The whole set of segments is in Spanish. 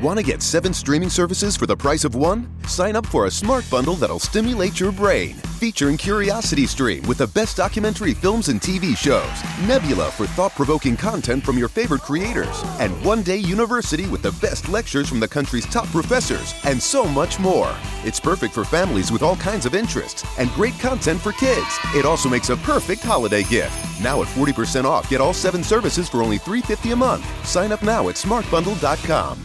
Want to get seven streaming services for the price of one? Sign up for a smart bundle that'll stimulate your brain. Featuring Curiosity Stream with the best documentary films and TV shows, Nebula for thought provoking content from your favorite creators, and One Day University with the best lectures from the country's top professors, and so much more. It's perfect for families with all kinds of interests and great content for kids. It also makes a perfect holiday gift. Now at 40% off, get all seven services for only $3.50 a month. Sign up now at smartbundle.com.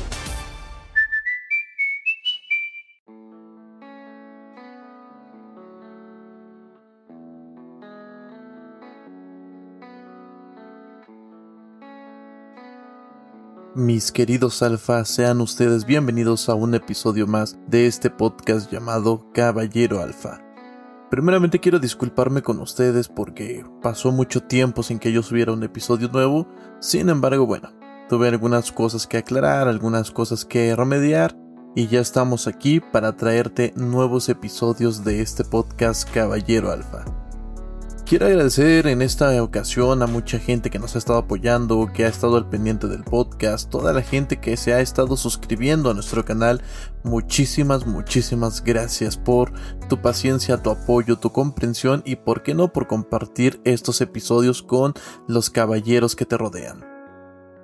Mis queridos alfa, sean ustedes bienvenidos a un episodio más de este podcast llamado Caballero Alfa. Primeramente quiero disculparme con ustedes porque pasó mucho tiempo sin que yo subiera un episodio nuevo, sin embargo bueno, tuve algunas cosas que aclarar, algunas cosas que remediar y ya estamos aquí para traerte nuevos episodios de este podcast Caballero Alfa. Quiero agradecer en esta ocasión a mucha gente que nos ha estado apoyando, que ha estado al pendiente del podcast, toda la gente que se ha estado suscribiendo a nuestro canal. Muchísimas, muchísimas gracias por tu paciencia, tu apoyo, tu comprensión y por qué no por compartir estos episodios con los caballeros que te rodean.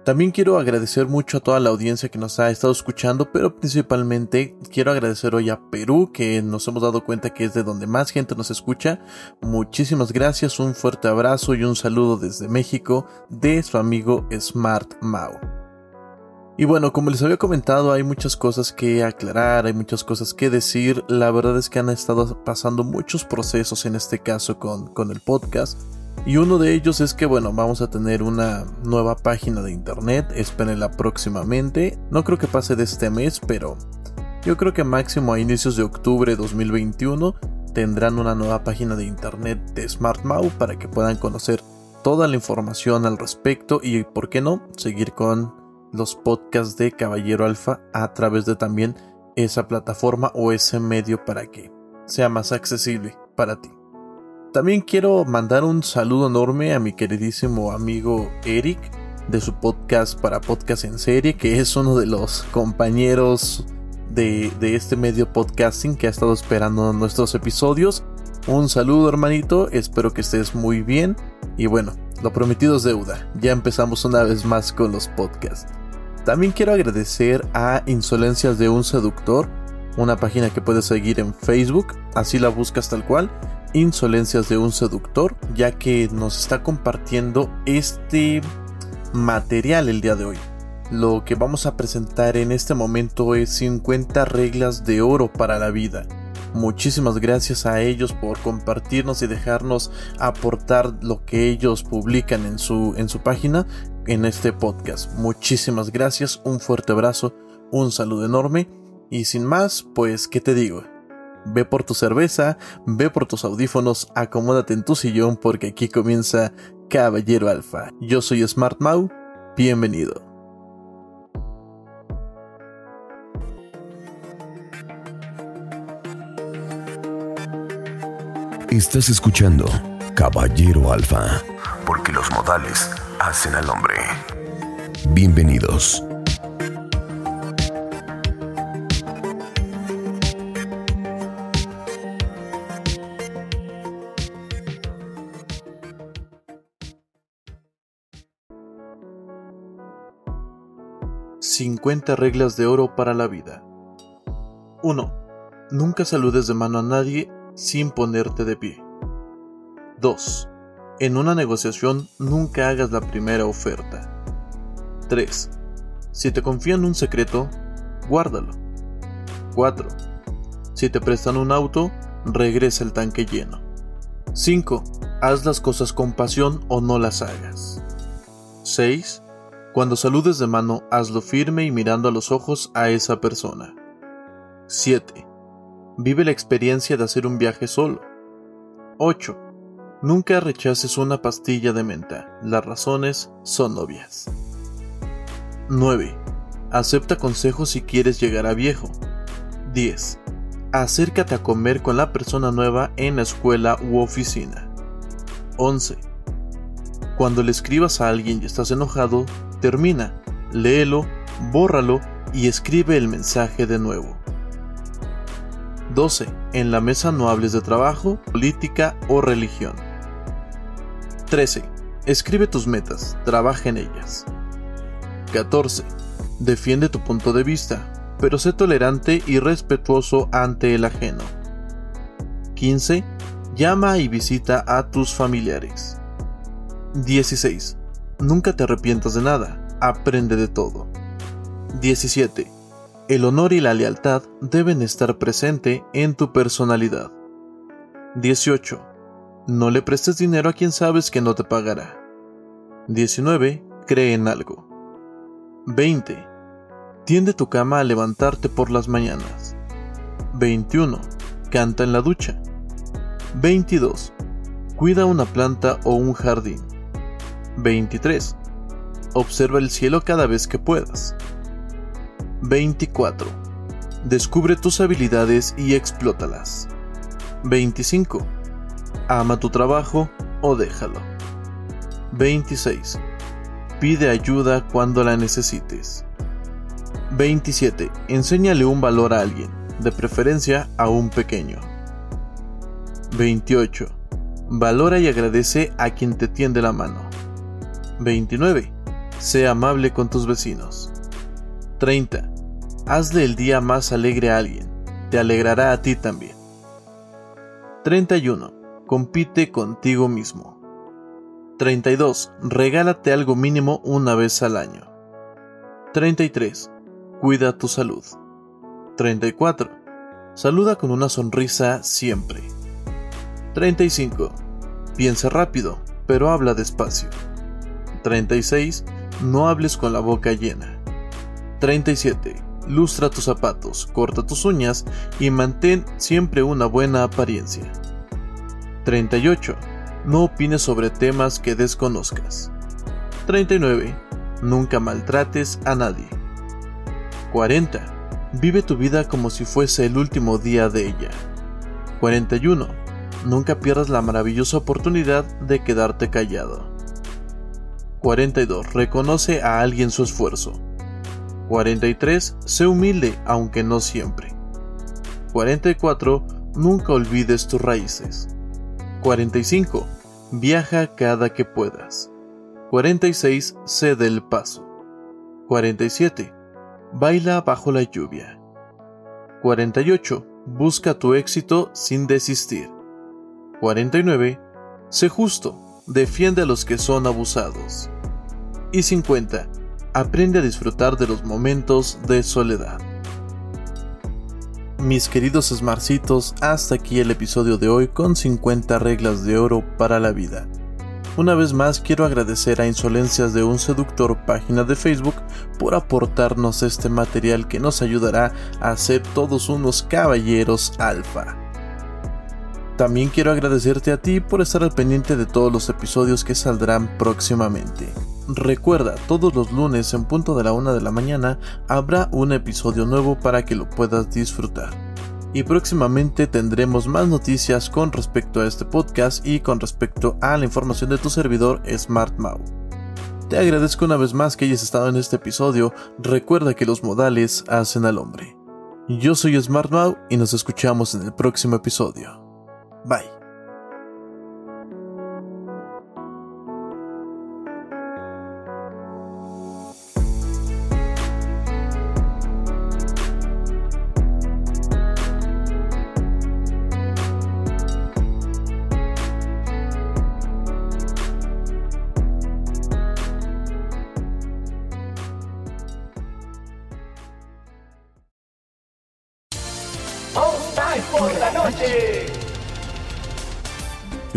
También quiero agradecer mucho a toda la audiencia que nos ha estado escuchando, pero principalmente quiero agradecer hoy a Perú, que nos hemos dado cuenta que es de donde más gente nos escucha. Muchísimas gracias, un fuerte abrazo y un saludo desde México de su amigo Smart Mau. Y bueno, como les había comentado, hay muchas cosas que aclarar, hay muchas cosas que decir. La verdad es que han estado pasando muchos procesos en este caso con, con el podcast. Y uno de ellos es que, bueno, vamos a tener una nueva página de internet, espérenla próximamente. No creo que pase de este mes, pero yo creo que máximo a inicios de octubre de 2021 tendrán una nueva página de internet de SmartMau para que puedan conocer toda la información al respecto y, por qué no, seguir con los podcasts de Caballero Alfa a través de también esa plataforma o ese medio para que sea más accesible para ti. También quiero mandar un saludo enorme a mi queridísimo amigo Eric de su podcast para podcast en serie, que es uno de los compañeros de, este medio podcasting que ha estado esperando nuestros episodios. Un saludo hermanito, espero que estés muy bien y bueno, lo prometido es deuda, ya empezamos una vez más con los podcasts. También quiero agradecer a Insolencias de un Seductor, una página que puedes seguir en Facebook, así la buscas tal cual, Insolencias de un Seductor, ya que nos está compartiendo este material el día de hoy. Lo que vamos a presentar en este momento es 50 reglas de oro para la vida. Muchísimas gracias a ellos por compartirnos y dejarnos aportar lo que ellos publican en su, en su página en este podcast. Muchísimas gracias, un fuerte abrazo, un saludo enorme y sin más, pues, ¿qué te digo? Ve por tu cerveza, ve por tus audífonos, acomódate en tu sillón porque aquí comienza Caballero Alfa. Yo soy Smart Mau, bienvenido. Estás escuchando Caballero Alfa, porque los modales hacen al hombre. Bienvenidos. 50 reglas de oro para la vida. 1. Nunca saludes de mano a nadie sin ponerte de pie. 2. En una negociación nunca hagas la primera oferta. 3. Si te confían un secreto, guárdalo. 4. Si te prestan un auto, regresa el tanque lleno. 5. Haz las cosas con pasión o no las hagas. 6. Cuando saludes de mano, hazlo firme y mirando a los ojos a esa persona. 7. Vive la experiencia de hacer un viaje solo. 8. Nunca rechaces una pastilla de menta. Las razones son obvias. 9. Acepta consejos si quieres llegar a viejo. 10. Acércate a comer con la persona nueva en la escuela u oficina. 11. Cuando le escribas a alguien y estás enojado, termina, léelo, bórralo y escribe el mensaje de nuevo. 12. En la mesa no hables de trabajo, política o religión. 13. Escribe tus metas, trabaja en ellas. 14. Defiende tu punto de vista, pero sé tolerante y respetuoso ante el ajeno. 15. Llama y visita a tus familiares. 16. Nunca te arrepientas de nada, aprende de todo. 17. El honor y la lealtad deben estar presente en tu personalidad. 18. No le prestes dinero a quien sabes que no te pagará. 19. Cree en algo. 20. Tiende tu cama a levantarte por las mañanas. 21. Canta en la ducha. 22. Cuida una planta o un jardín. 23. Observa el cielo cada vez que puedas. 24. Descubre tus habilidades y explótalas. 25. Ama tu trabajo o déjalo. 26. Pide ayuda cuando la necesites. 27. Enséñale un valor a alguien, de preferencia a un pequeño. 28. Valora y agradece a quien te tiende la mano. 29. Sé amable con tus vecinos. 30. Hazle el día más alegre a alguien. Te alegrará a ti también. 31. Compite contigo mismo. 32. Regálate algo mínimo una vez al año. 33. Cuida tu salud. 34. Saluda con una sonrisa siempre. 35. Piensa rápido, pero habla despacio. 36. No hables con la boca llena. 37. Lustra tus zapatos, corta tus uñas y mantén siempre una buena apariencia. 38. No opines sobre temas que desconozcas. 39. Nunca maltrates a nadie. 40. Vive tu vida como si fuese el último día de ella. 41. Nunca pierdas la maravillosa oportunidad de quedarte callado. 42. Reconoce a alguien su esfuerzo. 43. Sé humilde, aunque no siempre. 44. Nunca olvides tus raíces. 45. Viaja cada que puedas. 46. Cede el paso. 47. Baila bajo la lluvia. 48. Busca tu éxito sin desistir. 49. Sé justo, defiende a los que son abusados. Y 50. Aprende a disfrutar de los momentos de soledad. Mis queridos Smarcitos, hasta aquí el episodio de hoy con 50 reglas de oro para la vida. Una vez más quiero agradecer a Insolencias de un Seductor página de Facebook por aportarnos este material que nos ayudará a ser todos unos caballeros alfa. También quiero agradecerte a ti por estar al pendiente de todos los episodios que saldrán próximamente. Recuerda, todos los lunes en punto de la una de la mañana habrá un episodio nuevo para que lo puedas disfrutar. Y próximamente tendremos más noticias con respecto a este podcast y con respecto a la información de tu servidor SmartMau. Te agradezco una vez más que hayas estado en este episodio. Recuerda que los modales hacen al hombre. Yo soy SmartMau y nos escuchamos en el próximo episodio. Bye. Por la noche.